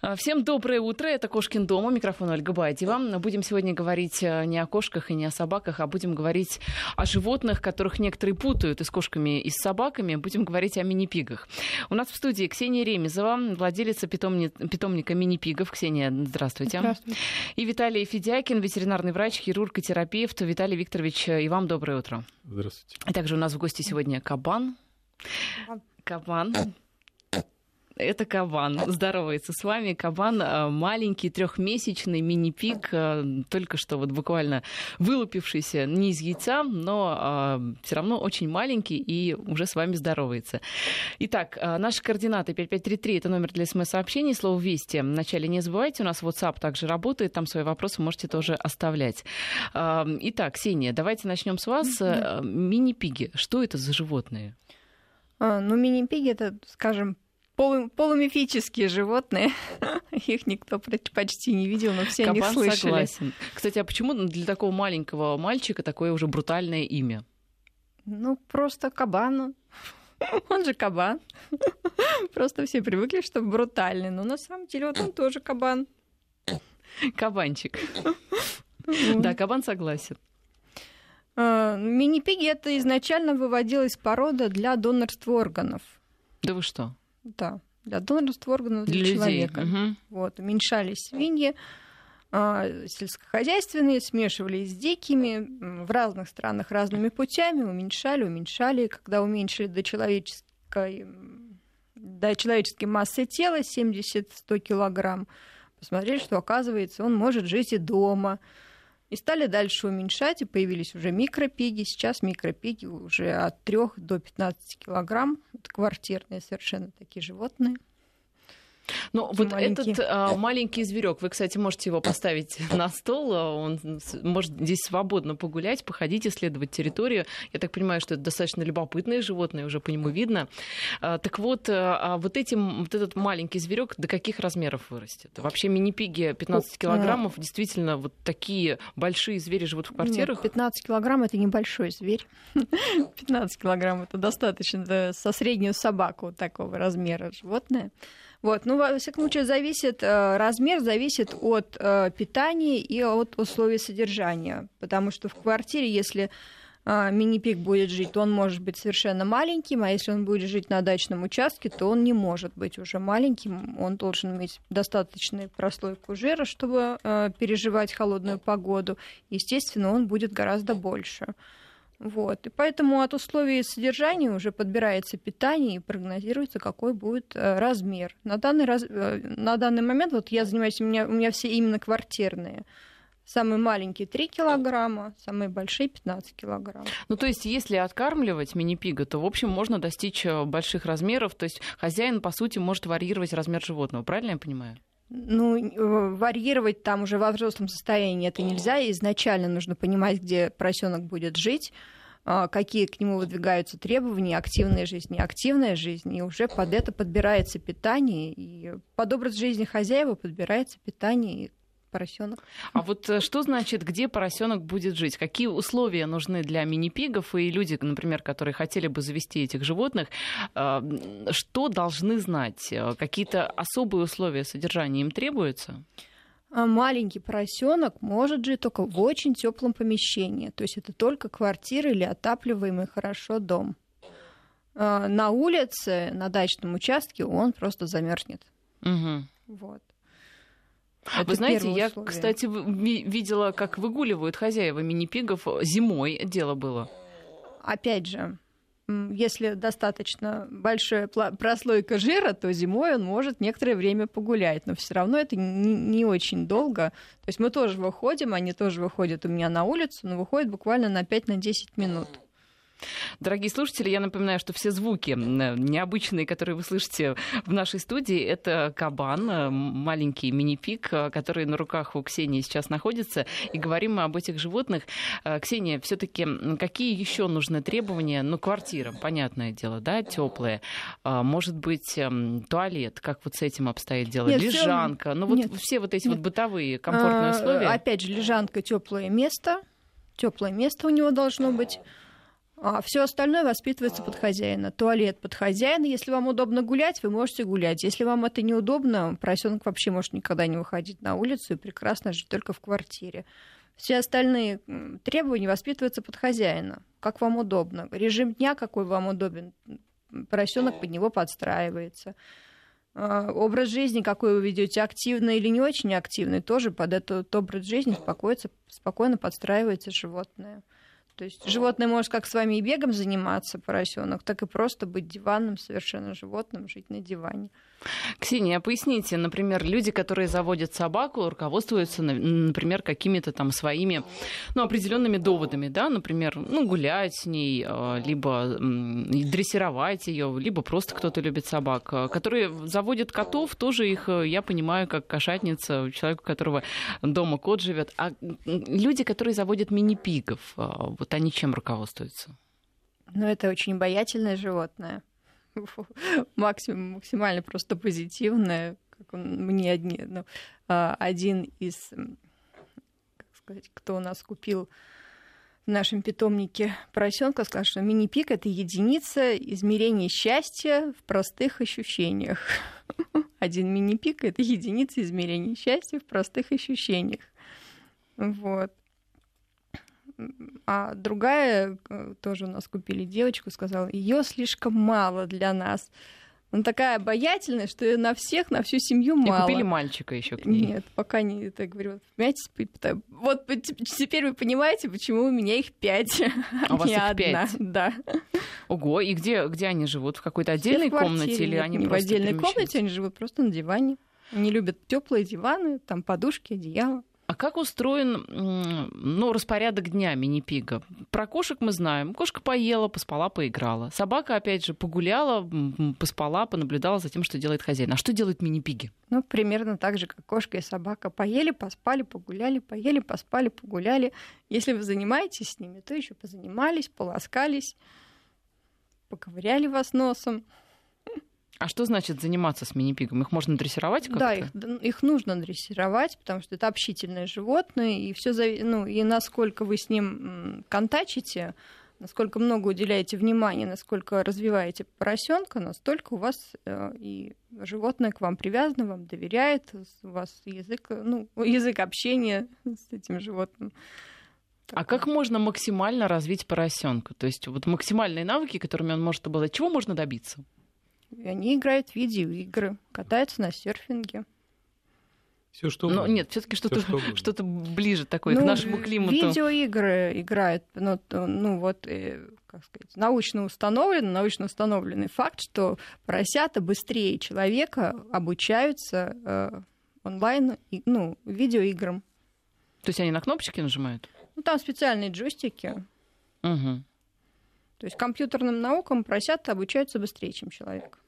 А, всем доброе утро. Это Кошкин дом. У микрофона Ольга Бадьева. Будем сегодня говорить э, не о кошках и не о собаках, а будем говорить о животных, которых некоторые путают и с кошками, и с собаками. Будем говорить о мини-пигах. У нас в студии Ксения Ремезова, владелица питомни... питомника мини-пигов. Ксения, здравствуйте. Здравствуйте. И Виталий Федякин, ветеринарный врач, хирург и терапевт. Виталий Викторович, и вам доброе утро. Здравствуйте. А также у нас в гости сегодня кабан. Кабан. Это кабан. Здоровается с вами. Кабан э, маленький, трехмесячный мини-пик, э, только что вот буквально вылупившийся не из яйца, но э, все равно очень маленький и уже с вами здоровается. Итак, наши координаты 5533 это номер для смс-сообщений, слово «Вести». Вначале не забывайте, у нас WhatsApp также работает, там свои вопросы можете тоже оставлять. Итак, Ксения, давайте начнем с вас. Мини-пиги, что это за животные? А, ну, мини-пиги это, скажем, полу, полумифические животные. Их никто почти не видел, но все Кабан о них слышали. Согласен. Кстати, а почему для такого маленького мальчика такое уже брутальное имя? Ну, просто кабан. Он же кабан. Просто все привыкли, что брутальный. Но на самом деле вот он тоже кабан. Кабанчик. Да, кабан согласен. А, мини-пиги это изначально выводилась порода для донорства органов. Да вы что? Да, для донорства органов для, для человека. Угу. Вот, уменьшались свиньи э, сельскохозяйственные, смешивались с дикими в разных странах разными путями, уменьшали, уменьшали. Когда уменьшили до человеческой, до человеческой массы тела 70-100 килограмм, посмотрели, что, оказывается, он может жить и дома, и стали дальше уменьшать, и появились уже микропиги. Сейчас микропиги уже от 3 до 15 килограмм. Это квартирные совершенно такие животные. Ну, вот маленький. этот а, маленький зверек, вы, кстати, можете его поставить на стол, а он может здесь свободно погулять, походить, исследовать территорию. Я так понимаю, что это достаточно любопытное животное, уже по нему видно. А, так вот, а, а вот, этим, вот этот маленький зверек до каких размеров вырастет? Вообще мини-пиги 15 килограммов, действительно, вот такие большие звери живут в квартирах? Нет, 15 килограмм это небольшой зверь. 15 килограмм это достаточно со среднюю собаку такого размера животное. Вот. Ну, во всяком случае, зависит, э, размер зависит от э, питания и от условий содержания. Потому что в квартире, если э, мини-пик будет жить, то он может быть совершенно маленьким, а если он будет жить на дачном участке, то он не может быть уже маленьким. Он должен иметь достаточную прослойку жира, чтобы переживать холодную погоду. Естественно, он будет гораздо больше. Вот. И поэтому от условий содержания уже подбирается питание и прогнозируется, какой будет э, размер. На данный, раз... Э, на данный момент, вот я занимаюсь, у меня, у меня все именно квартирные. Самые маленькие 3 килограмма, самые большие 15 килограмм. Ну, то есть, если откармливать мини-пига, то, в общем, можно достичь э, больших размеров. То есть, хозяин, по сути, может варьировать размер животного. Правильно я понимаю? Ну, варьировать там уже во взрослом состоянии это нельзя. Изначально нужно понимать, где поросенок будет жить, а, какие к нему выдвигаются требования, активная жизнь, неактивная жизнь, и уже под это подбирается питание, и под образ жизни хозяева подбирается питание, поросенок. А вот э, что значит, где поросенок будет жить? Какие условия нужны для мини-пигов и люди, например, которые хотели бы завести этих животных, э, что должны знать? Э, какие-то особые условия содержания им требуются? А маленький поросенок может жить только в очень теплом помещении. То есть это только квартира или отапливаемый хорошо дом. На улице, на дачном участке он просто замерзнет. Угу. Вот. Это Вы знаете, я, условие. кстати, видела, как выгуливают хозяева мини-пигов зимой. Дело было. Опять же, если достаточно большая прослойка жира, то зимой он может некоторое время погулять, но все равно это не, очень долго. То есть мы тоже выходим, они тоже выходят у меня на улицу, но выходят буквально на 5-10 минут. Дорогие слушатели, я напоминаю, что все звуки необычные, которые вы слышите в нашей студии, это кабан, э, маленький мини-пик, э, который на руках у Ксении сейчас находится. И говорим мы об этих животных. Э, Ксения, все-таки какие еще нужны требования? Ну, квартира, понятное дело, да, теплая. Может быть, эм, туалет, как вот с этим обстоит дело? Нет, лежанка. Ну, вот нет, все вот эти нет. вот бытовые комфортные условия. Опять же, лежанка, теплое место. Теплое место у него должно быть. А все остальное воспитывается под хозяина. Туалет под хозяина. Если вам удобно гулять, вы можете гулять. Если вам это неудобно, поросенок вообще может никогда не выходить на улицу и прекрасно жить только в квартире. Все остальные требования воспитываются под хозяина. Как вам удобно. Режим дня, какой вам удобен, поросенок под него подстраивается. А, образ жизни, какой вы ведете, активный или не очень активный, тоже под этот образ жизни спокойно, спокойно подстраивается животное. То есть животное может как с вами и бегом заниматься, поросенок, так и просто быть диванным совершенно животным, жить на диване. Ксения, поясните, например, люди, которые заводят собаку, руководствуются, например, какими-то там своими, ну, определенными доводами, да, например, ну, гулять с ней, а, либо дрессировать ее, либо просто кто-то любит собак, а, которые заводят котов, тоже их, э, я понимаю, как кошатница, человек, у которого дома кот живет, а люди, которые заводят мини-пигов, а, вот они чем руководствуются? Ну, это очень обаятельное животное. максимум, максимально просто позитивное, как он мне одни, ну, а, один из, как сказать, кто у нас купил в нашем питомнике поросенка, сказал, что мини-пик — это единица измерения счастья в простых ощущениях. Один мини-пик — это единица измерения счастья в простых ощущениях. Вот. А другая, э, тоже у нас купили девочку, сказала, ее слишком мало для нас. Она такая обаятельная, что ее на всех, на всю семью мало. И купили мальчика еще к ней. Нет, пока не это говорю. Понимаете, вот теперь вы понимаете, почему у меня их пять, а, у вас их пять? Да. Ого, и где, где они живут? В какой-то отдельной комнате или они не в отдельной комнате, они живут просто на диване. Они любят теплые диваны, там подушки, одеяло. А как устроен ну, распорядок дня мини-пига? Про кошек мы знаем. Кошка поела, поспала, поиграла. Собака, опять же, погуляла, поспала, понаблюдала за тем, что делает хозяин. А что делают мини-пиги? Ну, примерно так же, как кошка и собака. Поели, поспали, погуляли, поели, поспали, погуляли. Если вы занимаетесь с ними, то еще позанимались, полоскались, поковыряли вас носом. А что значит заниматься с мини-пигом? Их можно дрессировать как-то? Да, их, их нужно дрессировать, потому что это общительное животное, и все ну, и насколько вы с ним контачите, насколько много уделяете внимания, насколько развиваете поросенка, настолько у вас э, и животное к вам привязано, вам доверяет, у вас язык, ну, язык общения с этим животным. А как можно максимально развить поросенка? То есть вот максимальные навыки, которыми он может обладать, чего можно добиться? И они играют в видеоигры, катаются на серфинге. Все что Но нет, все-таки что-то что то ближе такое ну, к нашему климату. Видеоигры играют, ну, ну вот, э, как сказать, научно установлен, научно установленный факт, что поросята быстрее человека обучаются э, онлайн, ну, видеоиграм. То есть они на кнопочки нажимают? Ну, там специальные джойстики. Угу. То есть компьютерным наукам поросята обучаются быстрее, чем человек.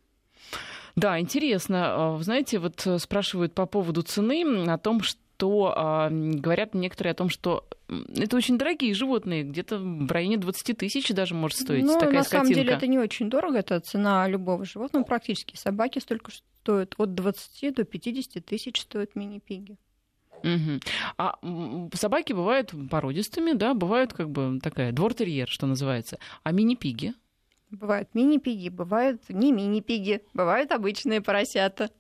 Да, интересно. А, знаете, вот э, спрашивают по поводу цены, о том, что а, говорят некоторые о том, что это очень дорогие животные, где-то в районе 20 тысяч даже может стоить ну, такая на скотинка. самом деле это не очень дорого, это цена любого животного практически. Собаки столько стоят от 20 до 50 тысяч стоят мини-пиги. Угу. А собаки бывают породистыми, да, бывают как бы такая двор-терьер, что называется. А мини-пиги? Бывают мини-пиги, бывают не мини-пиги, бывают обычные поросята.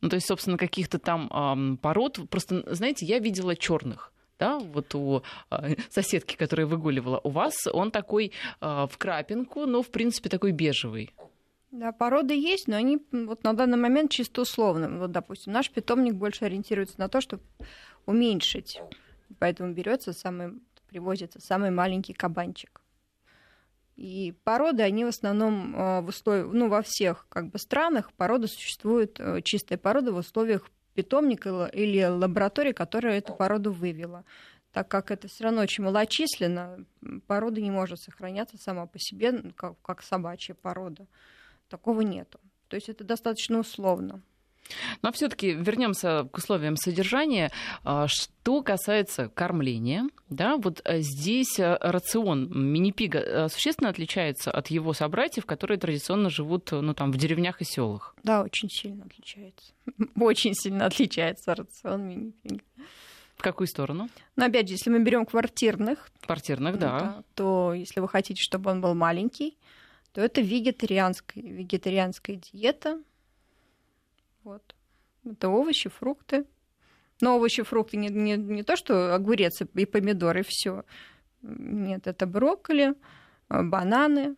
Ну, то есть, собственно, каких-то там эм, пород. Просто, знаете, я видела черных да, вот у э, соседки, которая выгуливала, у вас он такой э, в крапинку, но, в принципе, такой бежевый. Да, породы есть, но они вот на данный момент чисто условно. Вот, допустим, наш питомник больше ориентируется на то, чтобы уменьшить. Поэтому берется самый, привозится самый маленький кабанчик. И породы, они в основном э, в условиях, ну, во всех как бы странах породы существуют, э, чистые породы в условиях питомника или лаборатории, которая эту породу вывела. Так как это все равно очень малочисленно, порода не может сохраняться сама по себе, как, как собачья порода такого нету. То есть это достаточно условно. Но все-таки вернемся к условиям содержания. А, что касается кормления, да, вот э, здесь э, рацион мини-пига э, существенно отличается от его собратьев, которые традиционно живут ну, там, в деревнях и селах. Да, очень сильно отличается. Очень сильно отличается рацион мини-пига. В какую сторону? Но опять же, если мы берем квартирных, квартирных, да. да, то если вы хотите, чтобы он был маленький, то это вегетарианская, вегетарианская диета. Вот. Это овощи, фрукты. Но овощи, фрукты не, не, не то, что огурец и помидоры, и все. Нет, это брокколи, бананы,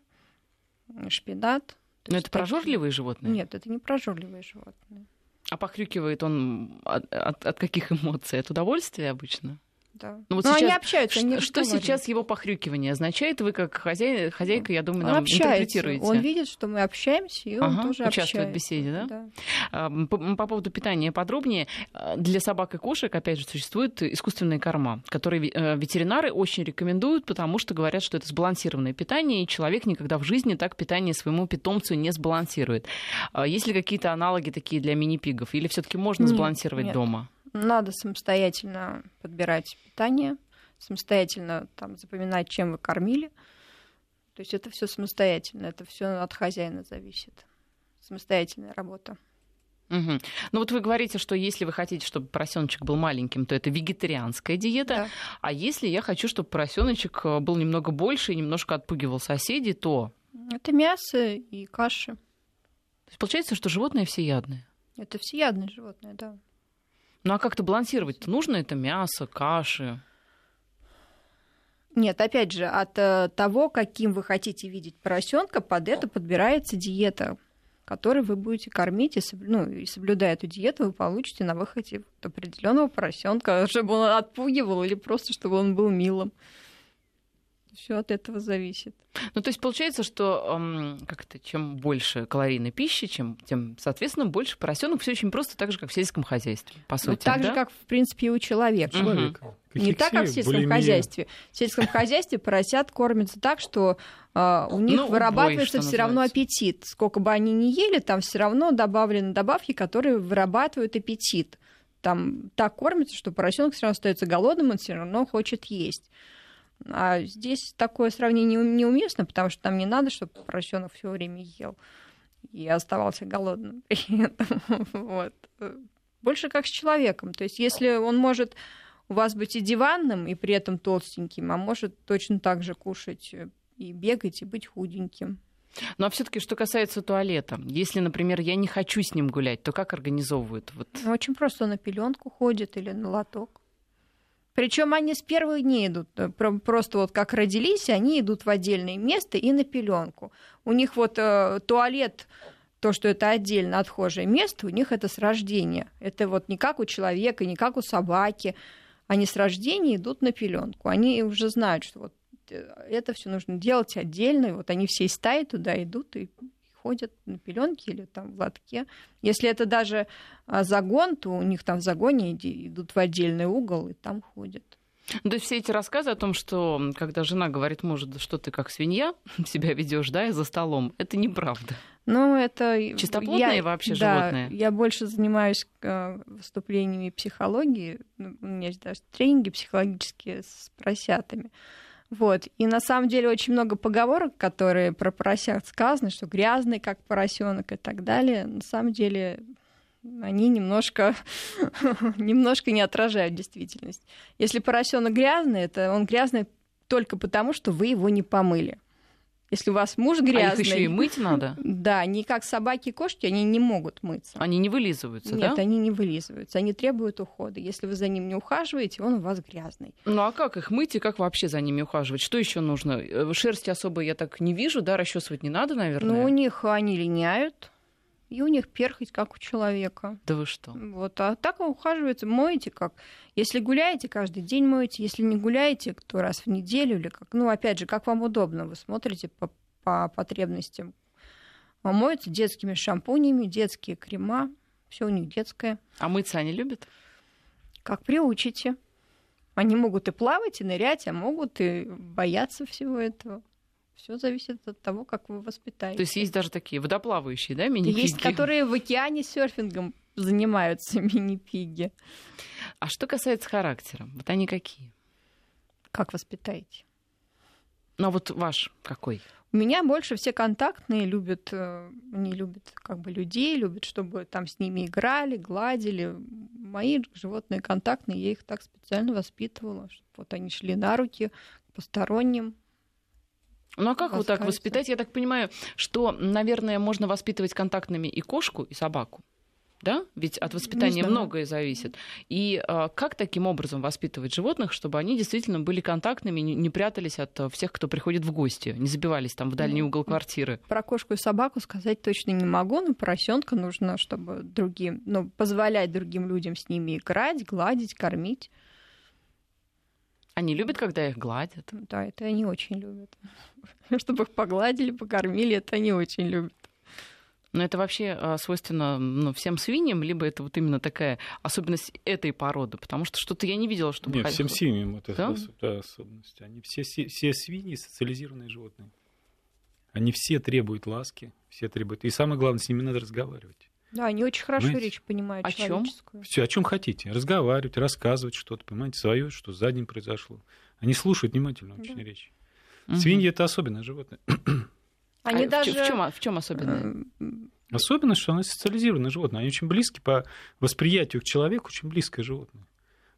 шпинат. Но это прожорливые животные? Нет, это не прожорливые животные. А похрюкивает он от, от, от каких эмоций? От удовольствия обычно? Да. Ну, вот Но сейчас, они общаются. Они что сейчас его похрюкивание означает? Вы как хозяй, хозяйка, я думаю, нам он общается. интерпретируете. Он видит, что мы общаемся, и он ага, тоже участвует общается. в беседе, да? да. По, по поводу питания подробнее. Для собак и кошек, опять же, существует искусственная корма, которые э, ветеринары очень рекомендуют, потому что говорят, что это сбалансированное питание, и человек никогда в жизни так питание своему питомцу не сбалансирует. А есть ли какие-то аналоги такие для мини-пигов? Или все таки можно сбалансировать нет. дома? Надо самостоятельно подбирать питание, самостоятельно там, запоминать, чем вы кормили. То есть это все самостоятельно, это все от хозяина зависит. Самостоятельная работа. Мгм. Ну вот вы говорите, что если вы хотите, чтобы поросеночек был маленьким, то это вегетарианская диета. Да. А если я хочу, чтобы поросеночек э, был немного больше и немножко отпугивал соседей, то... Это мясо и каши. То есть получается, что животные всеядные. Это всеядные животные, да. Ну а как-то балансировать нужно это мясо, каши. Нет, опять же, от э, того, каким вы хотите видеть поросенка, под это подбирается диета, которой вы будете кормить, и, ну, и соблюдая эту диету, вы получите на выходе определенного поросенка, чтобы он отпугивал или просто чтобы он был милым. Все от этого зависит. Ну, то есть получается, что эм, как-то чем больше калорийной пищи, чем, тем, соответственно, больше поросенок. Все очень просто, так же, как в сельском хозяйстве, по сути. Ну, так да? же, как, в принципе, и у человека. Мгм. человека. Не так, как в сельском более-менее- хозяйстве. В сельском хозяйстве поросят кормятся так, что а, у них Ну, вырабатывается все равно аппетит. Сколько бы они ни ели, там все равно добавлены добавки, которые вырабатывают аппетит. Там так кормятся, что поросенок все равно остается голодным, он все равно хочет есть. А здесь такое сравнение неум- неуместно, потому что там не надо, чтобы поросенок все время ел и оставался голодным при этом. Вот. Больше как с человеком. То есть, если он может у вас быть и диванным, и при этом толстеньким, а может точно так же кушать э, и бегать, и быть худеньким. Ну, а все-таки, что касается туалета, если, например, я не хочу с ним гулять, то как организовывают? Вот. Ну, Очень просто на пеленку ходит или на лоток. Причем они с первых дней идут, э, про- просто вот как родились, они идут в отдельное место и на пеленку. У них вот э, туалет, то, что это отдельно отхожее место, у них это с рождения. Это вот не как у человека, не как у собаки. Они с рождения идут на пеленку. Они уже знают, что вот э, это все нужно делать отдельно. И вот они всей стаи туда идут и ходят на пеленке или там в лотке. Если это даже а, загон, то у них там в загоне идут в отдельный угол и там ходят. Ну, то есть все эти рассказы о том, что когда жена говорит мужу, да что ты как свинья себя ведешь, да, и за столом, это неправда. Ну, это... Чистоплотные я- вообще да, животные? я больше занимаюсь э, выступлениями психологии. Ну, У меня есть даже тренинги психологические с поросятами. Вот. И на самом деле очень много поговорок, которые про поросят сказаны, что грязный, как поросенок и так далее. На самом деле они немножко, немножко не отражают действительность. Если поросенок грязный, это он грязный только потому, что вы его не помыли. Если у вас муж А грязный, их еще и мыть надо? да, не как собаки и кошки, они не могут мыться. Они не вылизываются, Нет, да? они не вылизываются, они требуют ухода. Если вы за ним не ухаживаете, он у вас грязный. Ну а как их мыть и как вообще за ними ухаживать? Что еще нужно? Э, Шерсти особо я так не вижу, да, расчесывать не надо, наверное. Но у них они линяют, и у них перхоть, как у человека. Да вы что? Вот, а так ухаживается, моете как. Если гуляете, каждый день моете. Если не гуляете, то раз в неделю или как. Ну, опять же, как вам удобно, вы смотрите по, по потребностям. А моются детскими шампунями, детские крема. Все у них детское. А мыться они любят? Как приучите. Они могут и плавать, и нырять, а могут и бояться всего этого. Все зависит от того, как вы воспитаете. То есть есть даже такие водоплавающие, да, мини Есть, которые в океане серфингом занимаются мини-пиги. А что касается характера, вот они какие? Как воспитаете? Ну а вот ваш какой? У меня больше все контактные любят, э, они любят как бы людей, любят, чтобы там с ними играли, гладили. мои животные контактные, я их так специально воспитывала, чтобы вот они шли на руки к посторонним. Ну а как вот так воспитать? Я так понимаю, что, наверное, можно воспитывать контактными и кошку, и собаку да? Ведь от воспитания многое зависит. И а, как таким образом воспитывать животных, чтобы они действительно были контактными, не, не прятались от а, всех, кто приходит в гости, не забивались там в дальний ну, угол квартиры? Про кошку и собаку сказать точно не могу, но поросенка нужно, чтобы другим, ну, позволять другим людям с ними играть, гладить, кормить. Они любят, когда их гладят? Да, это они очень любят. Чтобы их погладили, покормили, это они очень любят. Но это вообще а, свойственно ну, всем свиньям, либо это вот именно такая особенность этой породы? Потому что что-то я не видела, чтобы... Нет, всем свиньям это, да? это особенность. Они все, все свиньи социализированные животные. Они все требуют ласки, все требуют. И самое главное, с ними надо разговаривать. Да, они очень хорошо понимаете? речь понимают. О чем? Все, о чем хотите. Разговаривать, рассказывать что-то, понимаете, свое, что за днем произошло. Они слушают внимательно очень да. речь. Угу. Свиньи это особенное животное. Они а даже... в, чем, в чем особенность? Особенность, что она социализированное животное. Они очень близки по восприятию к человеку, очень близкое животное.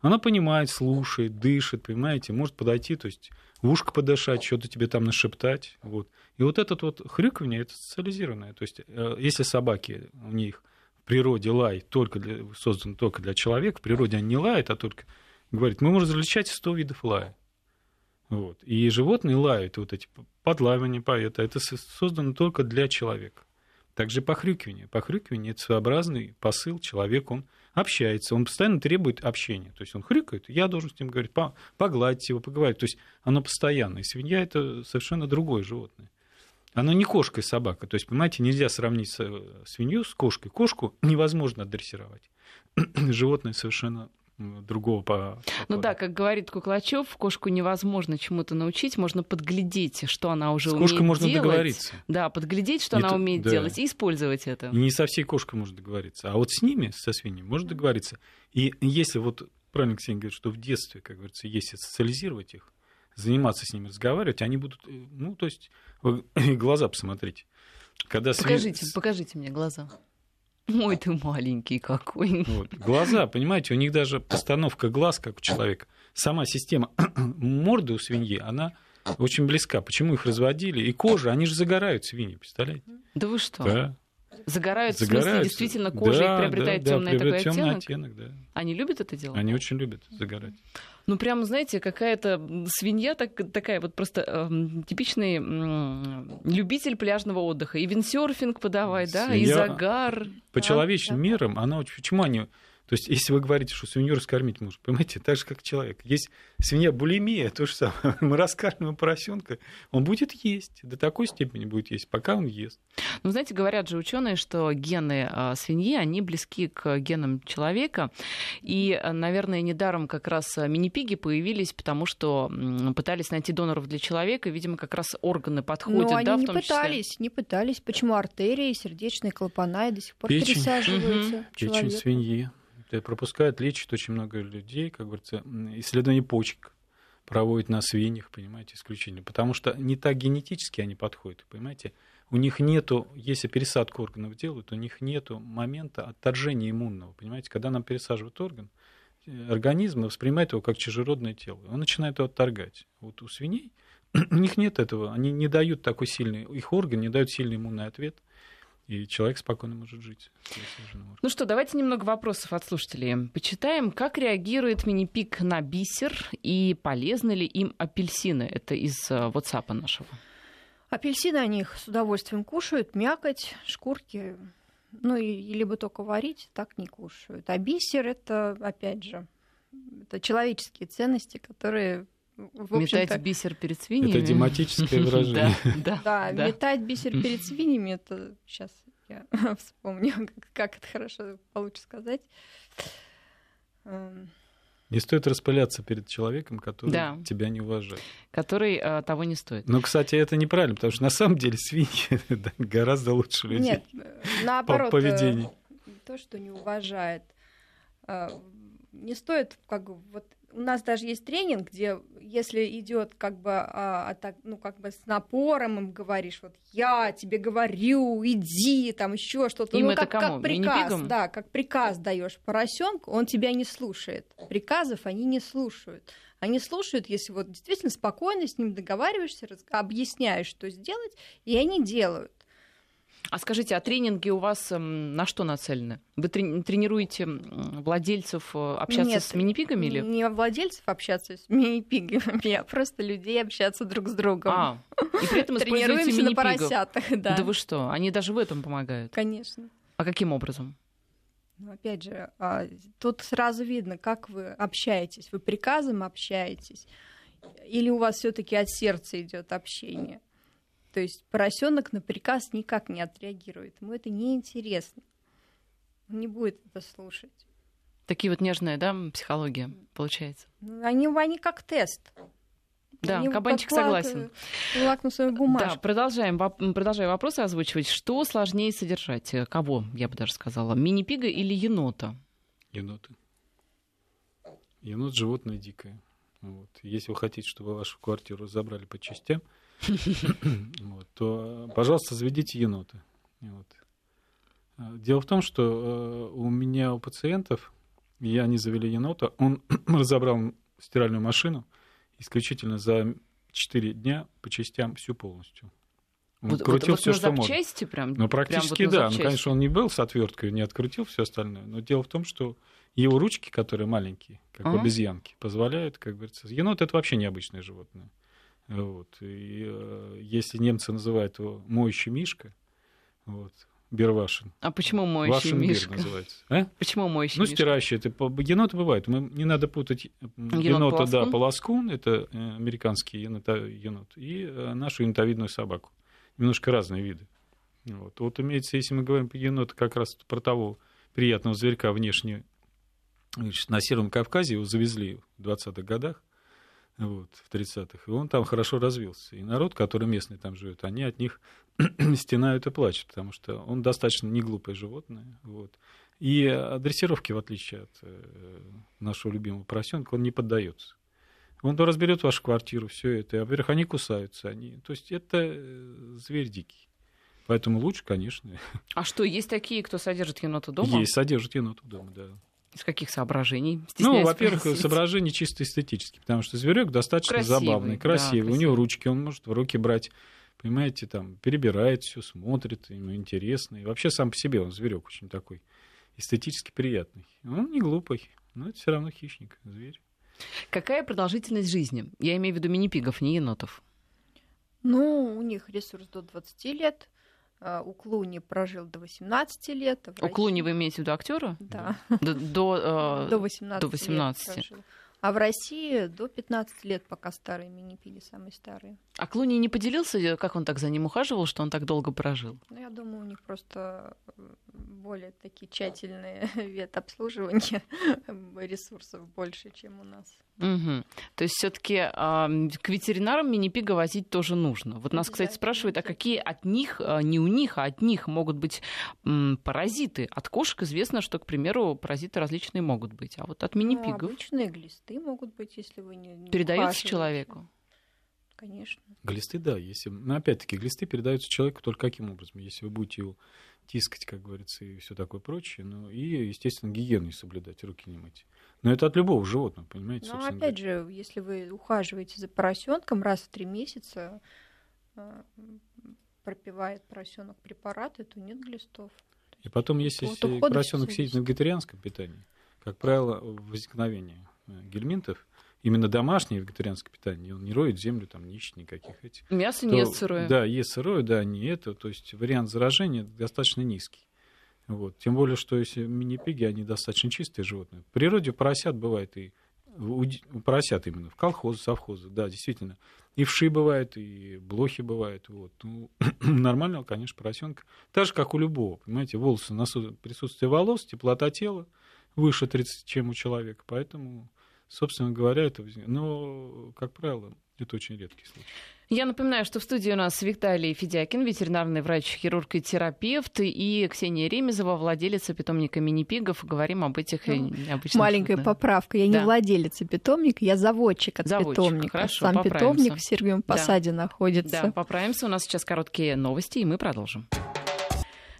Она понимает, слушает, дышит, понимаете, может подойти, то есть в ушко подышать, что-то тебе там нашептать. Вот. И вот этот вот хрюканье, это социализированное. То есть э, если собаки, у них в природе лай только для, создан только для человека, в природе они не лают, а только говорит, мы можем различать 100 видов лая. Вот. И животные лают, вот эти подлавливания, это, это создано только для человека. Также похрюкивание. Похрюкивание – это своеобразный посыл человека, он общается, он постоянно требует общения. То есть он хрюкает, я должен с ним говорить, погладить его, поговорить. То есть оно постоянно. И свинья – это совершенно другое животное. Оно не кошка и собака. То есть, понимаете, нельзя сравнить свинью с кошкой. Кошку невозможно адресировать. Животное совершенно другого по... Ну да, как говорит Куклачев, кошку невозможно чему-то научить, можно подглядеть, что она уже С умеет кошкой можно делать. договориться. Да, подглядеть, что это, она умеет да. делать, и использовать это. Не со всей кошкой можно договориться, а вот с ними, со свиньями, можно договориться. И если вот правильно Ксения говорит, что в детстве, как говорится, если социализировать их, заниматься с ними, разговаривать, они будут, э, ну, то есть, глаза посмотрите. Когда покажите, свин... покажите мне глаза. Ой, ты маленький какой. Вот. Глаза, понимаете, у них даже постановка глаз, как у человека. Сама система морды у свиньи, она очень близка. Почему их разводили? И кожа, они же загорают свиньи, представляете? Да вы что? Да. Загорают, загорают, в смысле, действительно кожа да, их приобретает да, темный да, такой оттенок? оттенок да. Они любят это делать? Они очень любят загорать. Ну, прямо, знаете, какая-то свинья так, такая вот просто э, типичный э, любитель пляжного отдыха. И виндсерфинг подавай, свинья, да, и загар. По человеческим да? мерам, она очень... Почему они то есть, если вы говорите, что свинью раскормить можно, понимаете, так же, как человек. Есть свинья булимия, то же самое. Мы раскармливаем поросенка, он будет есть, до такой степени будет есть, пока он ест. Ну, знаете, говорят же ученые, что гены а, свиньи, они близки к генам человека. И, наверное, недаром как раз мини-пиги появились, потому что пытались найти доноров для человека. Видимо, как раз органы подходят. Но они да, не пытались, числе... не пытались. Почему артерии, сердечные клапана и до сих пор Печень. пересаживаются? Угу. Печень свиньи пропускают, лечат очень много людей, как говорится, исследования почек проводят на свиньях, понимаете, исключительно. Потому что не так генетически они подходят, понимаете. У них нету, если пересадку органов делают, у них нету момента отторжения иммунного, понимаете. Когда нам пересаживают орган, э, организм воспринимает его как чужеродное тело. Он начинает его отторгать. Вот у свиней у них нет этого, они не дают такой сильный, их орган не дают сильный иммунный ответ и человек спокойно может жить. Ну что, давайте немного вопросов от слушателей. Почитаем, как реагирует мини-пик на бисер и полезны ли им апельсины. Это из э, WhatsApp нашего. Апельсины они их с удовольствием кушают, мякоть, шкурки, ну и либо только варить, так не кушают. А бисер это, опять же, это человеческие ценности, которые в метать бисер перед свиньями. Это дематическое выражение. Да, да, метать бисер перед свиньями, это сейчас я вспомню, как это хорошо получше сказать. Эм. Не стоит распыляться перед человеком, который да. тебя не уважает. Который а, того не стоит. Но, кстати, это неправильно, потому что на самом деле свиньи гораздо лучше людей. Нет, наоборот, по поведению. то, что не уважает, э, не стоит как бы вот у нас даже есть тренинг, где если идет как бы, а, а, так, ну, как бы с напором им говоришь, вот я тебе говорю, иди, там еще что-то. Им ну, как, кому? как приказ, да, как приказ даешь поросенку, он тебя не слушает. Приказов они не слушают. Они слушают, если вот действительно спокойно с ним договариваешься, раз- объясняешь, что сделать, и они делают. А скажите, а тренинги у вас м, на что нацелены? Вы трени- тренируете владельцев э, общаться Нет, с мини-пигами или? Не владельцев общаться с мини-пигами, а просто людей общаться друг с другом. А, и при этом Тренируемся на поросятах, да. Да вы что? Они даже в этом помогают. Конечно. А каким образом? Ну, опять же, а, тут сразу видно, как вы общаетесь. Вы приказом общаетесь, или у вас все-таки от сердца идет общение. То есть поросенок на приказ никак не отреагирует. Ему это неинтересно. Он не будет это слушать. Такие вот нежная, да, психология получается. Ну, Они, они как тест. Да, Они кабанчик как лак- согласен. Лакмусовая бумажка. Да, продолжаем, воп- м, продолжаю вопросы озвучивать. Что сложнее содержать? Э, Кого, я бы даже сказала? Мини-пига или енота? Еноты. Енот животное дикое. Вот. Если вы хотите, чтобы вашу квартиру забрали по частям, вот, то, э, пожалуйста, заведите енота. Вот. А, Дело в том, что э, у меня у пациентов, и они завели енота, он разобрал стиральную машину исключительно за 4 дня по частям всю полностью. Он Вот- вот- крутил вот все, на что можно. запчасти прям? Ну, прям практически вот на да. Ну, конечно, он не был с отверткой, не открутил все остальное. Но дело в том, что его ручки, которые маленькие, как у Ага. обезьянки, позволяют, как говорится. Енот это вообще необычное животное. Вот. И э, если немцы называют его моющий мишка, вот, Бервашин. А почему моющий Вашенберг мишка? называется. А? Почему моющий Ну, мишка? стирающий. Это еноты бывают. Мы, не надо путать м, енота, да, полоскун. полоскун, это э, американский енота, енот, и э, нашу енотовидную собаку. Немножко разные виды. Вот. вот имеется, если мы говорим про енота, как раз про того приятного зверька внешне, значит, на Северном Кавказе его завезли в 20-х годах, вот, в 30-х, и он там хорошо развился. И народ, который местный там живет, они от них стенают и плачут, потому что он достаточно не глупое животное. Вот. И дрессировки, в отличие от э, нашего любимого поросенка, он не поддается. Он то разберет вашу квартиру, все это. А, во-первых, они кусаются. Они... То есть это э, зверь дикий. Поэтому лучше, конечно. А что, есть такие, кто содержит енота дома? Есть, содержит енота дома, да. Из каких соображений? Ну, во-первых, спросить. соображения чисто эстетические, потому что зверек достаточно Красивый, забавный, да, красивый. У красивый. него ручки, он может в руки брать, понимаете, там, перебирает все, смотрит, ему интересно. И вообще сам по себе он зверек очень такой эстетически приятный. Он не глупый, но это все равно хищник, зверь. Какая продолжительность жизни? Я имею в виду мини-пигов, не енотов. Ну, у них ресурс до 20 лет. А, У Клуни прожил до 18 лет. а У Клуни вы имеете в виду актера? Да, До, до, э, до 18 до лет 18. прожил. А в России до 15 лет, пока старые мини-пиги, самые старые. А Клуни не поделился, как он так за ним ухаживал, что он так долго прожил? Ну, я думаю, у них просто э, более такие тщательные ветобслуживания ресурсов больше, чем у нас. Мгм. То есть все-таки к ветеринарам мини-пига возить тоже нужно. Вот нас, кстати, спрашивают, а какие от них, а, не у них, а от них могут быть м, паразиты? От кошек известно, что, к примеру, паразиты различные могут быть. А вот от Ну, мини-пигов обычные глисты могут быть, если вы не, передаются человеку? Конечно. Глисты, да, если... Но опять-таки, глисты передаются человеку только каким образом? Если вы будете его тискать, как говорится, и все такое прочее, ну, и, естественно, гигиену соблюдать, руки не мыть. Но это от любого животного, понимаете? Ну, опять же, если вы ухаживаете за поросенком раз в три месяца, э, пропивает поросенок препараты, то нет глистов. И потом, если поросенок сидит на вегетарианском питании, как правило, возникновение гельминтов, именно домашнее вегетарианское питание, он не роет землю, там не ищет никаких этих. Мясо то- не сырое. Да, есть сырое, да, не это. То есть вариант заражения достаточно низкий. Вот. Тем более, что если мини-пиги, они достаточно чистые животные. В природе поросят бывает и у, поросят именно, в колхозы, совхозы, да, действительно. И вши бывают, и блохи бывают. Вот. Ну, нормального, конечно, поросенка. Так же, как у любого, понимаете, волосы, присутствие волос, теплота тела выше 30, чем у человека. Поэтому, собственно говоря, это... возник- Но, как правило, Это очень редкий случай. Я напоминаю, что в студии у нас Виталий Федякин, ветеринарный врач, хирург и терапевт, и Ксения Ремезова, владелица питомника мини-пигов. Говорим об этих ну, необычных... Маленькая поправка. Я да. не владелица питомника, я заводчик от заводчик. питомника. Хорошо, Сам поправимся. питомник в Сергиевом Посаде да. находится. Да, поправимся. У нас сейчас короткие новости, и мы продолжим.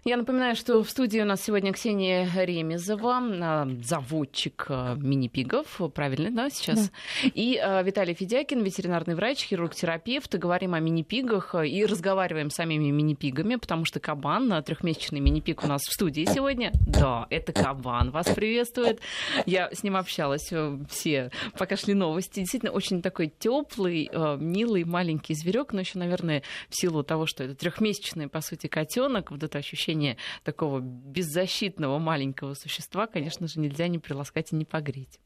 Я напоминаю, что в студии у нас сегодня Ксения Ремезова, а, заводчик а, мини-пигов, правильно, да, сейчас? Да. И а, Виталий Федякин, ветеринарный врач, хирург-терапевт. Говорим о мини-пигах и разговариваем с самими мини-пигами, потому что кабан, трехмесячный мини-пиг у нас в студии сегодня. Да, это кабан вас приветствует. Я с ним общалась, э, все пока шли новости. Действительно, очень такой теплый, э, милый, маленький зверек, но еще, наверное, в силу того, что это трехмесячный, по сути, котенок, вот это ощущение ощущение такого беззащитного маленького существа, конечно же, нельзя не приласкать и не погреть.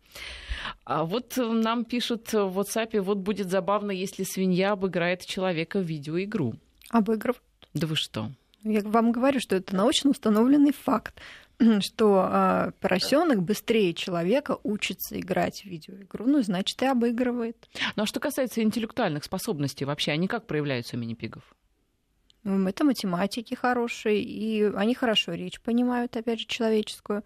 А вот нам пишут в WhatsApp, вот будет забавно, если свинья обыграет человека в видеоигру. Обыгрывают. Да вы что? Я вам говорю, что это научно установленный факт, что э, поросенок быстрее человека учится играть в видеоигру, ну, значит, и обыгрывает. Ну, а что касается интеллектуальных способностей вообще, они как проявляются у мини-пигов? Это математики хорошие, и они хорошо речь понимают, опять же, человеческую.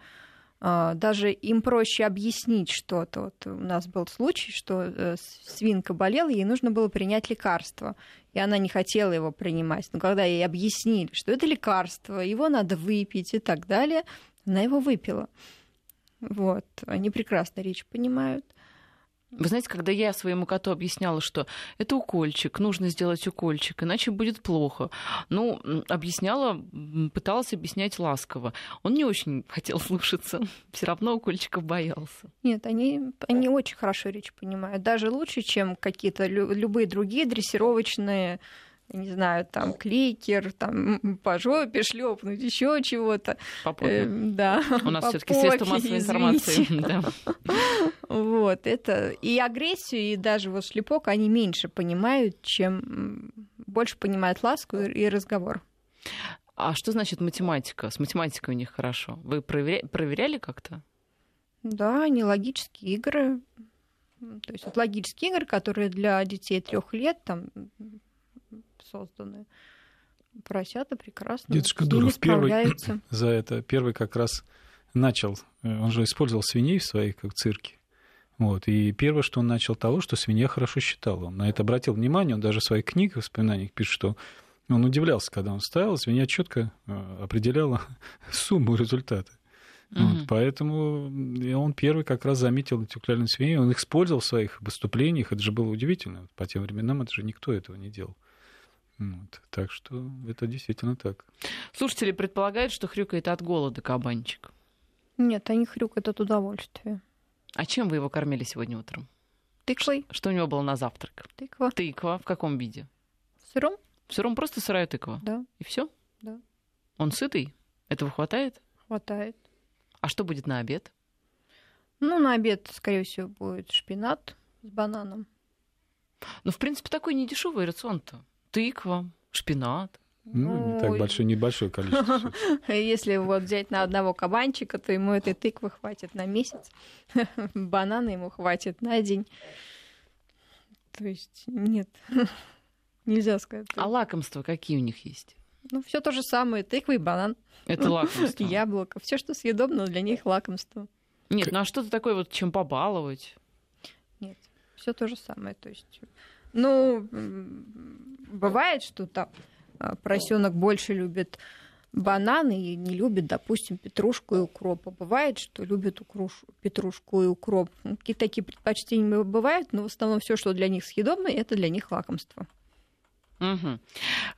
А, даже им проще объяснить что-то. Вот у нас был случай, что э, свинка болела, ей нужно было принять лекарство, и она не хотела его принимать. Но когда ей объяснили, что это лекарство, его надо выпить и так далее, она его выпила. Вот. Они прекрасно речь понимают. Вы знаете, когда я своему коту объясняла, что это укольчик, нужно сделать укольчик, иначе будет плохо. Ну, объясняла, пыталась объяснять ласково. Он не очень хотел слушаться, все равно укольчиков боялся. Нет, они, они очень хорошо речь понимают, даже лучше, чем какие-то любые другие дрессировочные не знаю, там кликер, там по жопе шлепнуть, еще чего-то. По Э, да. У нас все-таки средства массовой информации. Вот, это и агрессию, и даже вот шлепок они меньше понимают, чем больше понимают ласку и разговор. А что значит математика? С математикой у них хорошо. Вы проверя... проверяли как-то? Да, они логические игры. То есть вот логические игры, которые для детей трех лет, там созданы. Поросята прекрасно Дедушка Дуров первый за это, первый как раз начал, э, он же использовал свиней в своей как цирке. Вот. И первое, что он начал того, что свинья хорошо считала. Он на это обратил внимание, он даже в своих книгах, воспоминаниях пишет, что он удивлялся, когда он ставил, свинья четко э, определяла сумму результата. Mm-hmm. Вот, поэтому он первый как раз заметил ретикулярные свиньи, он их использовал в своих выступлениях, это же было удивительно. По тем временам это же никто этого не делал. Вот. Так что это действительно так. Слушатели предполагают, что хрюкает от голода кабанчик. Нет, они хрюкают от удовольствия. А чем вы его кормили сегодня утром? Тыквой. Что у него было на завтрак? Тыква. Тыква. В каком виде? В сыром. В сыром просто сырая тыква? Да. И все? Да. Он сытый? Этого хватает? Хватает. А что будет на обед? Ну, на обед, скорее всего, будет шпинат с бананом. Ну, в принципе, такой недешевый рацион-то тыква, шпинат. Ну, не так большое, небольшое количество. Если вот взять на одного кабанчика, то ему этой тыквы хватит на месяц, банана ему хватит на день. То есть нет, нельзя сказать. А лакомства какие у них есть? Ну, все то же самое, тыква и банан. Это лакомство. Яблоко. Все, что съедобно, для них лакомство. Нет, ну а что-то такое вот, чем побаловать? Нет, все то же самое. То есть ну, бывает, что там а, поросенок больше любит бананы и не любит, допустим, петрушку и укроп. А бывает, что любит укруш... петрушку и укроп. Ну, какие такие предпочтения бывают, но в основном все, что для них съедобно, это для них лакомство. Угу.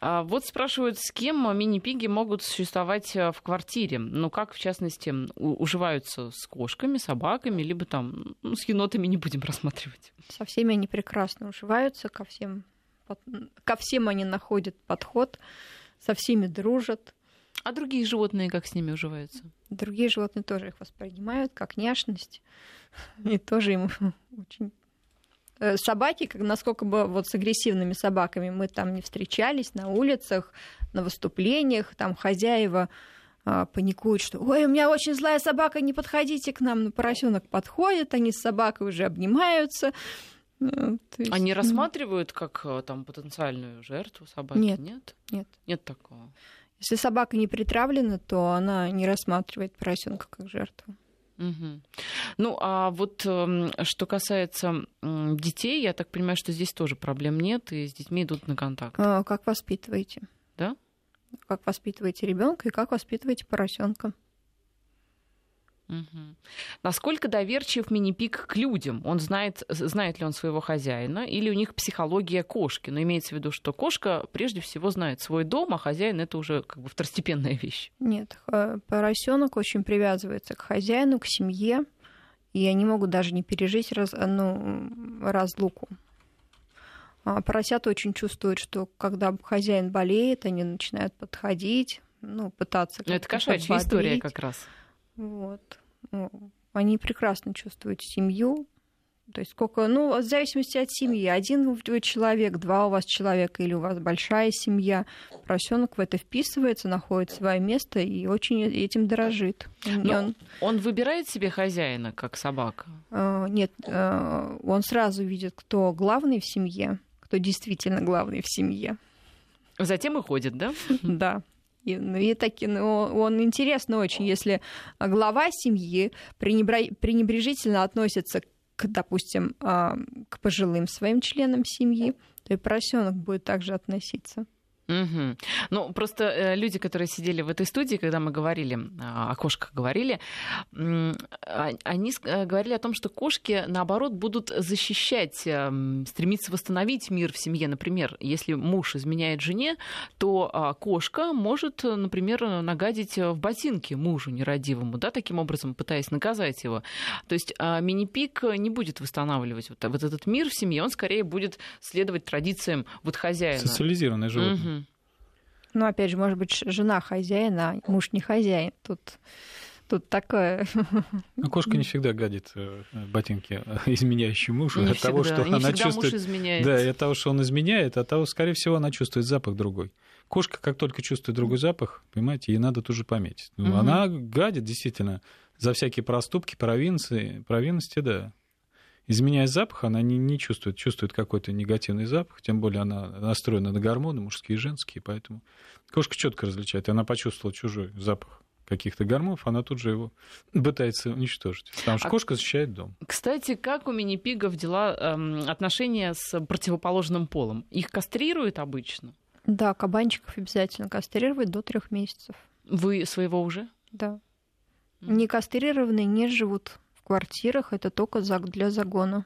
А вот спрашивают, с кем мини-пиги могут существовать э, в квартире? Ну, как, в частности, уживаются с кошками, собаками, либо там ну, с енотами не будем рассматривать? Со всеми они прекрасно уживаются, ко всем, ко всем они находят подход, со всеми дружат. А другие животные как с ними уживаются? Другие животные тоже их воспринимают как няшность. И тоже им очень собаки, как, насколько бы вот с агрессивными собаками мы там не встречались на улицах, на выступлениях, там хозяева а, паникуют, что «Ой, у меня очень злая собака, не подходите к нам». Но поросенок подходит, они с собакой уже обнимаются, Ну, есть, Они ну... рассматривают как э, там потенциальную жертву собаки? Нет. Нет? Нет. Нет такого. Если собака не притравлена, то она не рассматривает поросенка как жертву. Угу. Ну, а вот э, что касается детей, я так понимаю, что здесь тоже проблем нет, и с детьми идут на контакт. А, как воспитываете? Да? Как воспитываете ребенка и как воспитываете поросенка? Угу. Насколько доверчив мини-пик к людям? Он знает, знает ли он своего хозяина, или у них психология кошки? Но имеется в виду, что кошка прежде всего знает свой дом, а хозяин это уже как бы второстепенная вещь. Нет, поросенок очень привязывается к хозяину, к семье, и они могут даже не пережить раз, ну, разлуку. А поросята очень чувствуют, что когда хозяин болеет, они начинают подходить, ну, пытаться... Это кошачья история как раз. Вот. Ну, они прекрасно чувствуют семью. То есть сколько, ну, в зависимости от семьи. Один вы человек, два у вас человека, или у вас большая семья. Поросенок в это вписывается, находит свое место и очень этим дорожит. Но он... он выбирает себе хозяина, как собака? Uh, нет, uh, он сразу видит, кто главный в семье, кто действительно главный в семье. Затем и ходит, да? Да. И, ну, и таки, ну, он интересно очень, если глава семьи пренебрежительно относится к, допустим, а, к пожилым своим членам семьи, то и поросенок будет также относиться. Угу. Ну, просто э, люди, которые сидели в этой студии, когда мы говорили, о кошках говорили, а, они э, говорили о том, что кошки, наоборот, будут защищать, эм, стремиться восстановить мир в семье. Например, если муж изменяет жене, то а, кошка может, например, нагадить в ботинки мужу нерадивому, да, таким образом пытаясь наказать его. То есть а, мини-пик не будет восстанавливать вот, вот этот мир в семье, он скорее будет следовать традициям вот хозяина. Социализированное животное. Угу. Ну, опять же, может быть, жена хозяина, а муж не хозяин. Тут тут такое. Ну, кошка не всегда гадит э, ботинки э, изменяющей мужу. Не от всегда. того, что не она чувствует. Муж изменяет. Да, и от того, что он изменяет, от того, скорее всего, она чувствует запах другой. Кошка, как только чувствует другой запах, понимаете, ей надо тут же пометить. Ну, угу. Она гадит действительно за всякие проступки, провинции, провинности, да изменяя запах, она не, не чувствует, чувствует какой-то негативный запах, тем более она настроена на гормоны, мужские и женские, поэтому кошка четко различает. Она почувствовала чужой запах каких-то гормонов, она тут же его пытается уничтожить. Потому что а, кошка защищает дом. Кстати, как у мини-пигов дела эм, отношения с противоположным полом? Их кастрируют обычно? Да, кабанчиков обязательно кастрировать до трех месяцев. Вы своего уже? Да. Mm. Не кастрированные не живут квартирах это только для загона.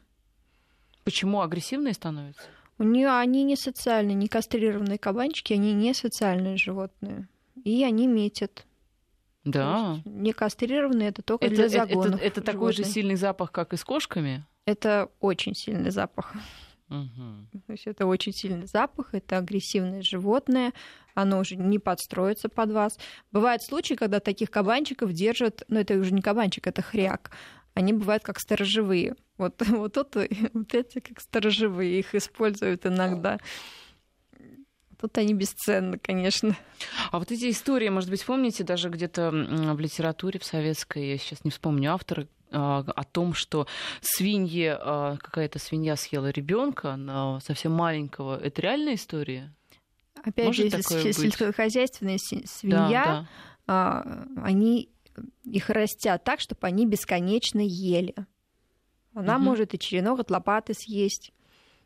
Почему агрессивные становятся? У нее они не социальные, не кастрированные кабанчики, они не социальные животные. И они метят. Да. Не кастрированные это только это, для загона. Это, это, это такой же сильный запах, как и с кошками? Это очень сильный запах. Угу. То есть это очень сильный запах, это агрессивное животное, оно уже не подстроится под вас. Бывают случаи, когда таких кабанчиков держат, ну это уже не кабанчик, это хряк, они бывают как сторожевые. Вот, вот, это, вот эти как сторожевые, их используют иногда. Тут они бесценны, конечно. А вот эти истории, может быть, помните, даже где-то в литературе в советской, я сейчас не вспомню автора, о том, что свиньи, а, какая-то свинья съела ребенка совсем маленького. Это реальная история? Опять Может же, сельскохозяйственная свинья, да, да. Они их растят так, чтобы они бесконечно ели. Она угу. может и черенок от лопаты съесть.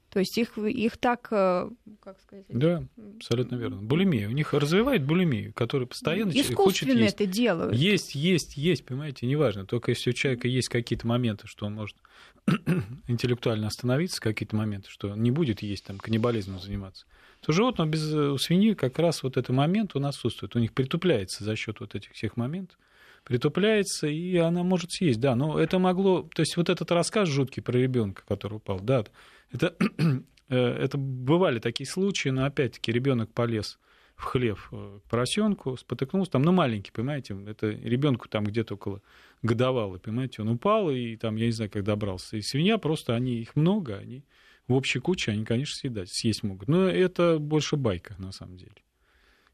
То есть их, их так, э, как сказать? Да, абсолютно верно. Булимия. У них развивает булимию, который постоянно хочет есть. это делают. Есть, есть, есть, понимаете, неважно. Только если у человека есть какие-то моменты, что он может интеллектуально остановиться, какие-то моменты, что он не будет есть, там, каннибализмом заниматься, то животное без у свиньи как раз вот этот момент он отсутствует. У них притупляется за счет вот этих всех моментов притупляется, и она может съесть, да. Но это могло... То есть вот этот рассказ жуткий про ребенка, который упал, да, это, э, это бывали такие случаи, но опять-таки ребенок полез в хлев э, к поросенку, спотыкнулся, там, ну, маленький, понимаете, это ребенку там где-то около годовалый, понимаете, он упал, и там, я не знаю, как добрался. И свинья просто, они, их много, они в общей куче, они, конечно, съедать, съесть могут. Но это больше байка, на самом деле,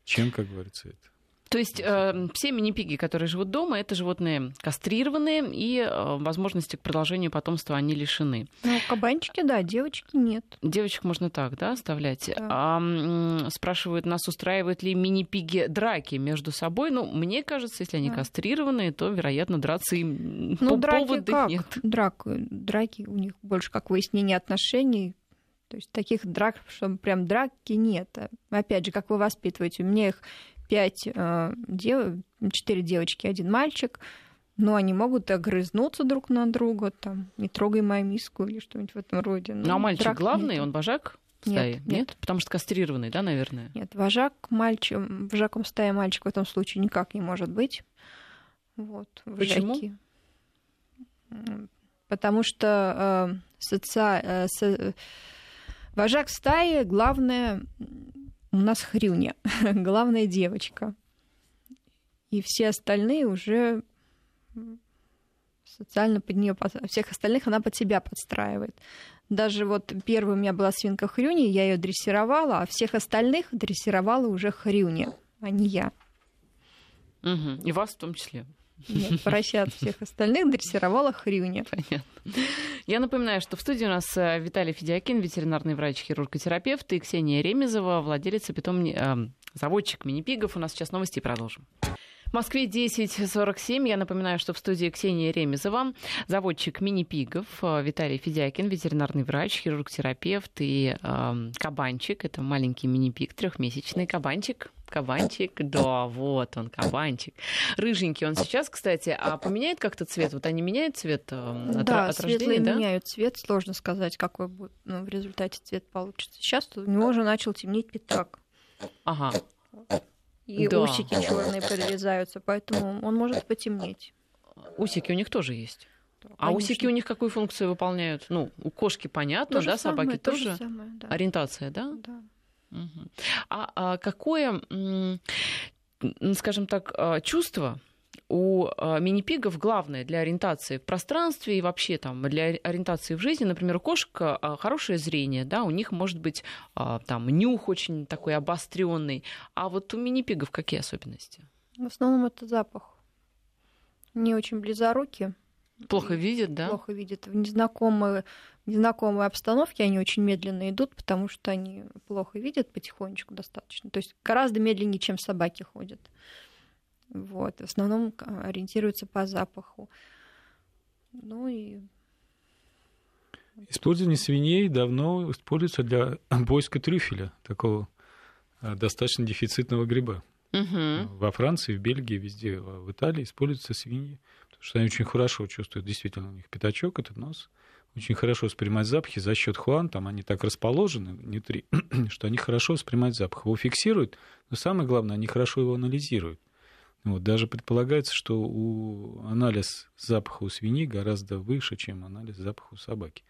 чем, как говорится, это. То есть э, все мини-пиги, которые живут дома, это животные кастрированные, и э, возможности к продолжению потомства они лишены. Ну, кабанчики, да, девочки нет. Девочек можно так, да, оставлять. Да. А, спрашивают, нас устраивают ли мини-пиги драки между собой. Ну, мне кажется, если они да. кастрированные, то, вероятно, драться им ну, по драки поводу как? нет. Драк, драки у них больше как выяснение отношений, то есть таких драк, чтобы прям драки нет. Опять же, как вы воспитываете? У меня их пять э, дев... четыре девочки, один мальчик, но они могут огрызнуться друг на друга, там, не трогай мою миску или что-нибудь в этом роде. Ну, а мальчик главный, нет. он вожак? Стаи? Нет, нет, нет, потому что кастрированный, да, наверное? Нет, вожак, мальчик, вожаком стаи мальчик в этом случае никак не может быть. Вот, Почему? Потому что э, соци... э, со... вожак стаи главное у нас хрюня, главная девочка. И все остальные уже социально под нее, всех остальных она под себя подстраивает. Даже вот первая у меня была свинка Хрюни, я ее дрессировала, а всех остальных дрессировала уже Хрюня, а не я. Угу. И вас в том числе. Нет, поросят всех остальных дрессировала Хрюня. Понятно. Я напоминаю, что в студии у нас э, Виталий Федякин, ветеринарный врач, хирург-терапевт, и Ксения Ремезова, владелица питом... Э, заводчик мини-пигов. У нас сейчас новости и продолжим. В Москве 10.47. Я напоминаю, что в студии Ксения Ремезова, заводчик мини-пигов, э, Виталий Федякин, ветеринарный врач, хирург-терапевт и э, кабанчик. Это маленький мини-пиг, трехмесячный кабанчик. Кабанчик, да, вот он, кабанчик. Рыженький он сейчас, кстати, а поменяет как-то цвет? Вот они меняют цвет э, от, да, от рождения, да? меняют цвет. Сложно сказать, какой будет ну, в результате цвет получится. Сейчас у него уже начал темнеть пятак. Ага и да. усики черные подрезаются, поэтому он может потемнеть. Усики у них тоже есть. Да, а усики у них какую функцию выполняют? Ну, у кошки понятно, то да, самое, собаки то тоже. Самое, да. Ориентация, да? Да. Угу. А, а какое, скажем так, а, чувство у а, мини-пигов главное для ориентации в пространстве и вообще там для ориентации в жизни, например, у кошек а, хорошее зрение, да, у них может быть там нюх очень такой обостренный, а вот у мини-пигов какие особенности? В основном это запах. Не очень близоруки. Плохо видят, да? Плохо видят. В незнакомые, незнакомой обстановке они очень медленно идут, потому что они плохо видят потихонечку достаточно. То есть гораздо медленнее, чем собаки ходят. Вот. В основном ориентируются по запаху. Ну и Использование свиней давно используется для поиска трюфеля, такого а, достаточно дефицитного гриба. Угу. Во Франции, в Бельгии, везде, в Италии используются свиньи, потому что они очень хорошо чувствуют, действительно, у них пятачок, этот нос, очень хорошо воспринимать запахи за счет хуан, там они так расположены внутри, что они хорошо воспринимают запах. Его фиксируют, но самое главное, они хорошо его анализируют. Вот, даже предполагается, что у анализ запаха у свиньи гораздо выше, чем анализ запаха у собаки.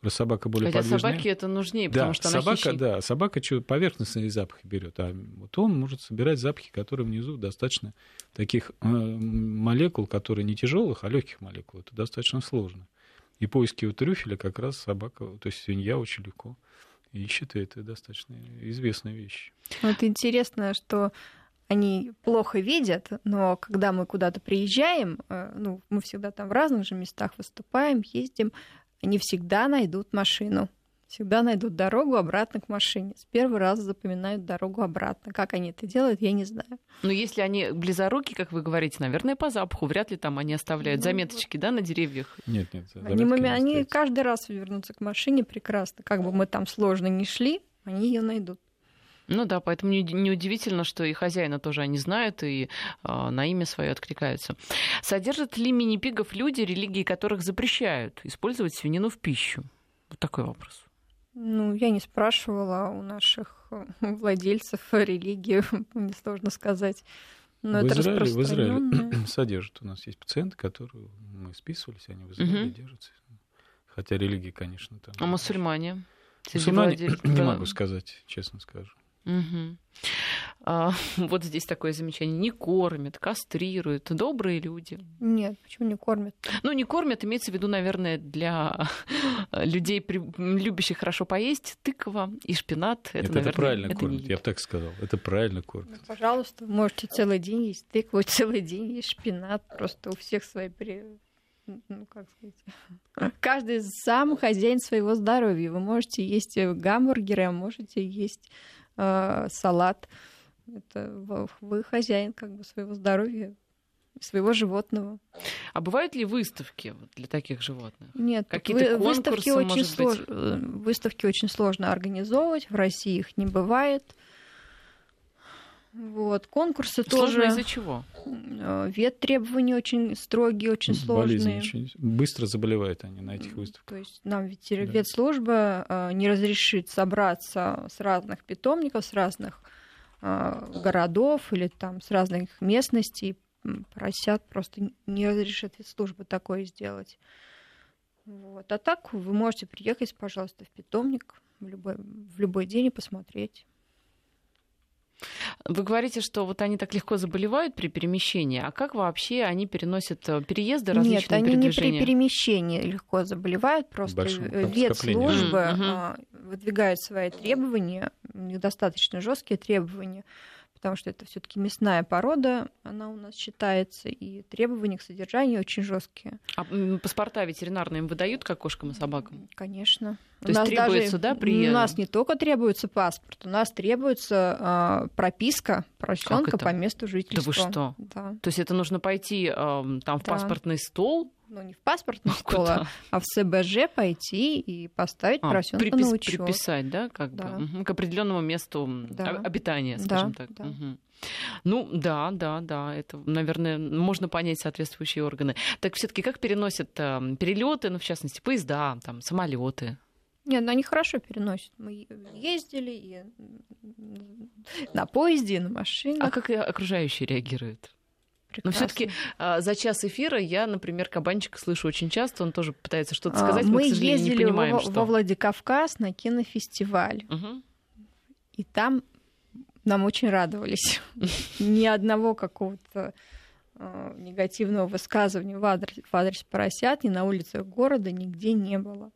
Просто собака более Хотя подвижная. собаке это нужнее, да, потому что собака, она хищник. Да, собака что, поверхностные запахи берет, а вот он может собирать запахи, которые внизу достаточно таких э, молекул, которые не тяжелых, а легких молекул. Это достаточно сложно. И поиски у трюфеля как раз собака, то есть свинья очень легко ищет, и это достаточно известная вещь. Вот интересно, что они плохо видят, но когда мы куда-то приезжаем, э, ну, мы всегда там в разных же местах выступаем, ездим, они всегда найдут машину, всегда найдут дорогу обратно к машине. С первого раза запоминают дорогу обратно. Как они это делают, я не знаю. Но если они близоруки, как вы говорите, наверное, по запаху, вряд ли там они оставляют ну, заметочки, да, на деревьях? Нет, нет. Они, не они каждый раз вернутся к машине прекрасно. Как бы мы там сложно не шли, они ее найдут. Ну да, поэтому неудивительно, что и хозяина тоже они знают и э, на имя свое откликаются. Содержат ли мини-пигов люди, религии которых запрещают использовать свинину в пищу? Вот такой вопрос. Ну, я не спрашивала у наших э, владельцев религии, мне сложно сказать. Но в, это Израиле, в Израиле содержат. У нас есть пациенты, которые мы списывались, они в Израиле угу. держатся. Хотя религии, конечно, там. А мусульмане? Мусульмане не могу сказать, честно скажу. Угу. А, вот здесь такое замечание. Не кормят, кастрируют. Добрые люди. Нет, почему не кормят? Ну, не кормят, имеется в виду, наверное, для людей, любящих хорошо поесть, тыква и шпинат. Это, Нет, наверное, это правильно это кормят, я бы так сказал. Это правильно кормят. Ну, пожалуйста, можете целый день есть тыкву, целый день есть шпинат. Просто у всех свои ну, как сказать, каждый сам хозяин своего здоровья. Вы можете есть гамбургеры, а можете есть салат. Это вы хозяин как бы своего здоровья, своего животного. А бывают ли выставки для таких животных? Нет, Какие-то вы, выставки очень слож... Э, выставки очень сложно организовывать. В России их не бывает. Вот. Конкурсы Сложно тоже... из-за чего? Э, вет требований очень строгие, очень сложные. Очень... Быстро заболевают они на этих выставках. То есть нам ведь да. ветслужба э, не разрешит собраться с разных питомников, с разных э, городов или там с разных местностей. Просят просто не разрешит ветслужба такое сделать. Вот. А так вы можете приехать, пожалуйста, в питомник в любой, в любой день и посмотреть. Вы говорите, что вот они так легко заболевают при перемещении, а как вообще они переносят э, переезды, различные Нет, они не при перемещении легко заболевают, просто ветслужба mm-hmm. выдвигает свои требования, недостаточно жесткие требования потому что это все-таки мясная порода, она у нас считается, и требования к содержанию очень жесткие. А паспорта ветеринарные им выдают как кошкам и собакам? Конечно. То у есть требуется, даже, да, при... У нас не только требуется паспорт, у нас требуется э, прописка поросенка по месту жительства. Да вы что? Да. То есть это нужно пойти э, там в да. паспортный стол, ну, не в паспортный а стол, а в СБЖ пойти и поставить а, поросенка припис, на учет. Приписать, да, как да. бы, к определенному месту да. обитания, скажем да, так. Да. Угу. Ну, да, да, да, это, наверное, можно понять соответствующие органы. Так все-таки как переносят э, перелеты, ну, в частности, поезда, там, самолеты? Нет, ну они хорошо переносят. Мы ездили и на поезде, и на машине. А как окружающие реагируют? Но все-таки а, за час эфира я, например, кабанчика слышу очень часто, он тоже пытается что-то а, сказать, мы, мы к сожалению, ездили не понимаем, во, что. во Владикавказ на кинофестиваль, угу. и там нам очень радовались. Ни одного какого-то а, негативного высказывания в адрес, в адрес поросят ни на улицах города нигде не было.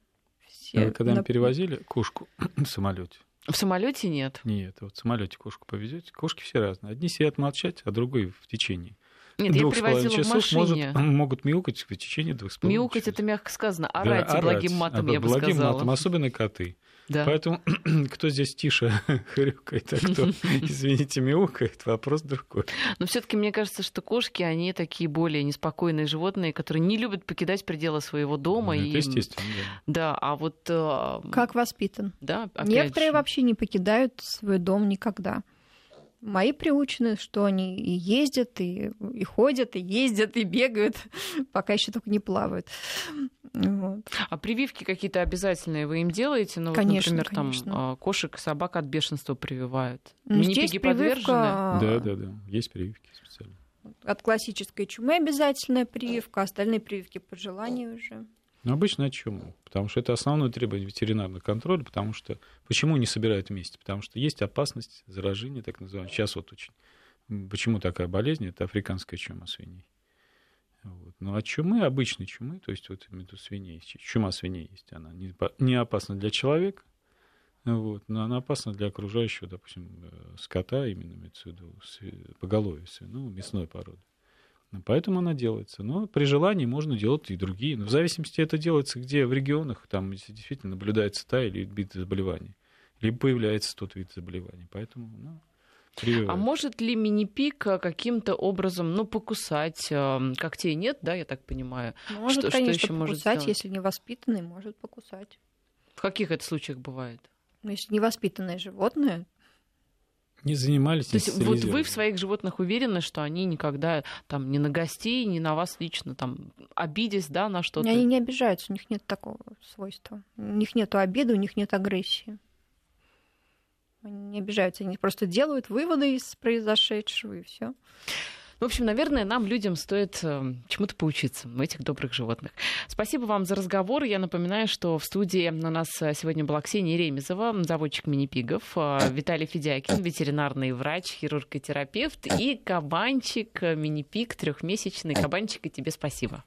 Все Когда на... мы перевозили кошку в самолете. В самолете нет. Нет, вот в самолете кошку повезете. Кошки все разные. Одни сидят молчать, а другой в течение. Нет, двух я привозила часов в машине. Может, могут мяукать в течение двух с половиной Мяукать это мягко сказано, орать да, благим матом, а, я бы благим сказала. матом, особенно коты. Да. Поэтому кто здесь тише хрюкает, а кто, извините, мяукает, вопрос другой. Но все-таки мне кажется, что кошки, они такие более неспокойные животные, которые не любят покидать пределы своего дома. Ну, это и... естественно, да. Да, а вот... Э, как воспитан. Да, Некоторые же. вообще не покидают свой дом никогда. Мои приучены, что они и ездят, и, и ходят, и ездят, и бегают, пока еще только не плавают. Вот. А прививки какие-то обязательные вы им делаете? Ну, конечно, вот, например, конечно. там кошек, собак от бешенства прививают. Ну, Мини-пиги подвержены? Да, да, да. Есть прививки специально. От классической чумы обязательная прививка, остальные прививки по желанию уже. Ну, обычно о чем? Потому что это основное требование ветеринарного контроля, потому что почему не собирают вместе? Потому что есть опасность заражения, так называемая. Сейчас вот очень. Почему такая болезнь? Это африканская чума свиней. Вот. Ну, а чумы, обычной чумы, то есть вот между свиней, чума свиней есть, она не, не опасна для человека, вот, но она опасна для окружающего, допустим, э, скота, именно имеется в виду поголовья, ну, мясной породы. Поэтому она делается. Но при желании можно делать и другие. Но в зависимости это делается, где в регионах, там действительно наблюдается та или вид заболевания. Либо появляется тот вид заболевания. Поэтому, ну, Прививают. А может ли мини-пик каким-то образом, ну, покусать? Э, когтей нет, да, я так понимаю? Может, что, конечно, что еще покусать, может если невоспитанный, может покусать. В каких это случаях бывает? Ну, если невоспитанное животное, не занимались. То есть вот вы в своих животных уверены, что они никогда там ни на гостей, ни на вас лично там обидясь, да, на что-то? Они не обижаются, у них нет такого свойства. У них нет обиды, у них нет агрессии. Они не обижаются, они просто делают выводы из произошедшего и все. В общем, наверное, нам, людям, стоит э, чему-то поучиться у этих добрых животных. Спасибо вам за разговор. Я напоминаю, что в студии у нас сегодня была Ксения Ремезова, заводчик мини-пигов, Виталий Федякин, ветеринарный врач, хирург и терапевт, и кабанчик, мини-пиг, трехмесячный кабанчик, и тебе спасибо.